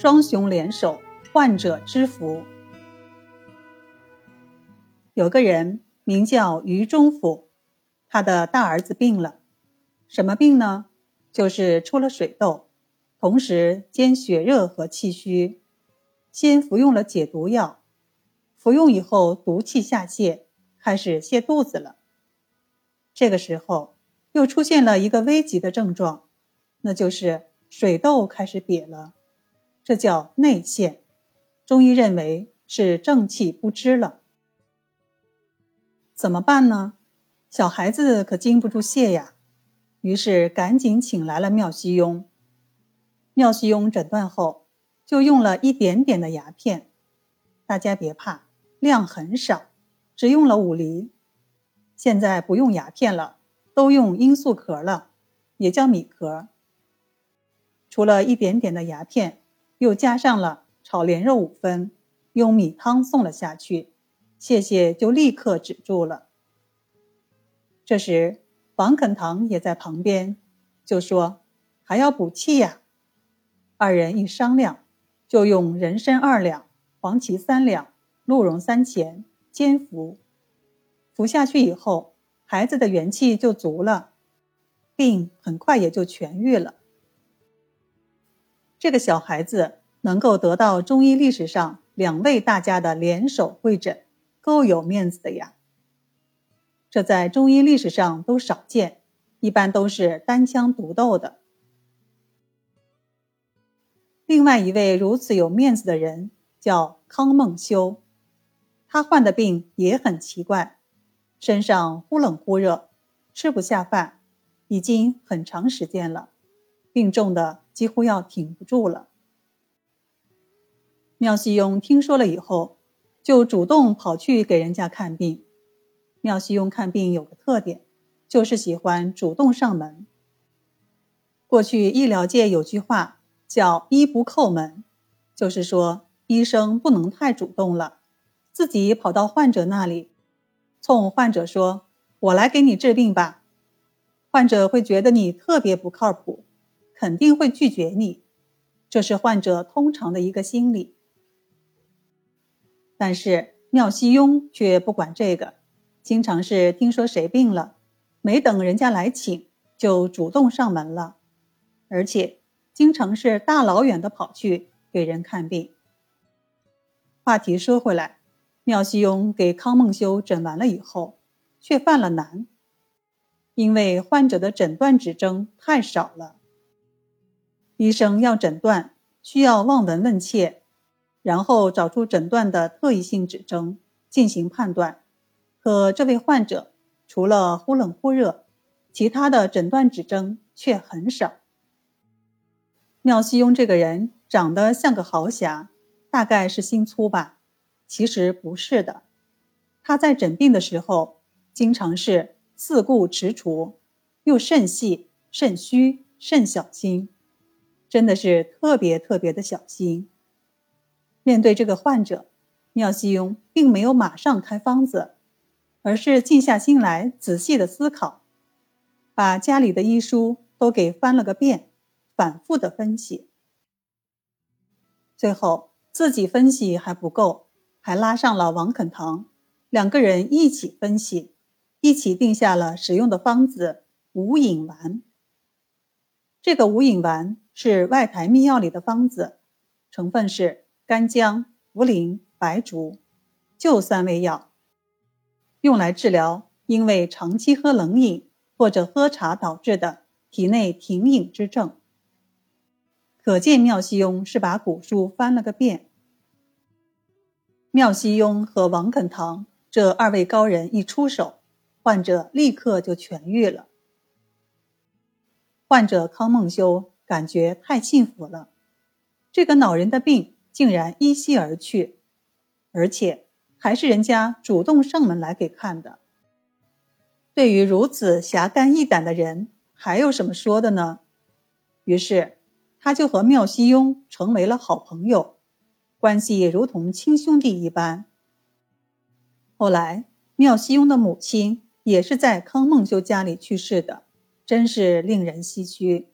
双雄联手，患者之福。有个人名叫于中甫，他的大儿子病了，什么病呢？就是出了水痘，同时兼血热和气虚。先服用了解毒药，服用以后毒气下泄，开始泻肚子了。这个时候又出现了一个危急的症状，那就是水痘开始瘪了，这叫内陷。中医认为是正气不支了。怎么办呢？小孩子可经不住泻呀。于是赶紧请来了妙西庸。妙西庸诊断后。就用了一点点的牙片，大家别怕，量很少，只用了五厘。现在不用牙片了，都用罂粟壳了，也叫米壳。除了一点点的牙片，又加上了炒莲肉五分，用米汤送了下去，谢谢就立刻止住了。这时王肯堂也在旁边，就说还要补气呀。二人一商量。就用人参二两、黄芪三两、鹿茸三钱煎服，服下去以后，孩子的元气就足了，病很快也就痊愈了。这个小孩子能够得到中医历史上两位大家的联手会诊，够有面子的呀。这在中医历史上都少见，一般都是单枪独斗的。另外一位如此有面子的人叫康孟修，他患的病也很奇怪，身上忽冷忽热，吃不下饭，已经很长时间了，病重的几乎要挺不住了。妙西庸听说了以后，就主动跑去给人家看病。妙西庸看病有个特点，就是喜欢主动上门。过去医疗界有句话。叫医不叩门，就是说医生不能太主动了，自己跑到患者那里，冲患者说：“我来给你治病吧。”患者会觉得你特别不靠谱，肯定会拒绝你，这是患者通常的一个心理。但是妙西庸却不管这个，经常是听说谁病了，没等人家来请，就主动上门了，而且。经常是大老远的跑去给人看病。话题说回来，妙西庸给康梦修诊完了以后，却犯了难，因为患者的诊断指征太少了。医生要诊断，需要望闻问切，然后找出诊断的特异性指征进行判断。可这位患者除了忽冷忽热，其他的诊断指征却很少。妙西庸这个人长得像个豪侠，大概是心粗吧？其实不是的，他在诊病的时候，经常是四顾踟蹰，又甚细、甚虚、甚小心，真的是特别特别的小心。面对这个患者，妙西庸并没有马上开方子，而是静下心来仔细的思考，把家里的医书都给翻了个遍。反复的分析，最后自己分析还不够，还拉上了王肯堂，两个人一起分析，一起定下了使用的方子无影丸。这个无影丸是外台秘药里的方子，成分是干姜、茯苓、白术，就三味药，用来治疗因为长期喝冷饮或者喝茶导致的体内停饮之症。可见妙西庸是把古书翻了个遍。妙西庸和王肯堂这二位高人一出手，患者立刻就痊愈了。患者康梦修感觉太幸福了，这个恼人的病竟然依稀而去，而且还是人家主动上门来给看的。对于如此侠肝义胆的人，还有什么说的呢？于是。他就和妙西庸成为了好朋友，关系如同亲兄弟一般。后来，妙西庸的母亲也是在康孟修家里去世的，真是令人唏嘘。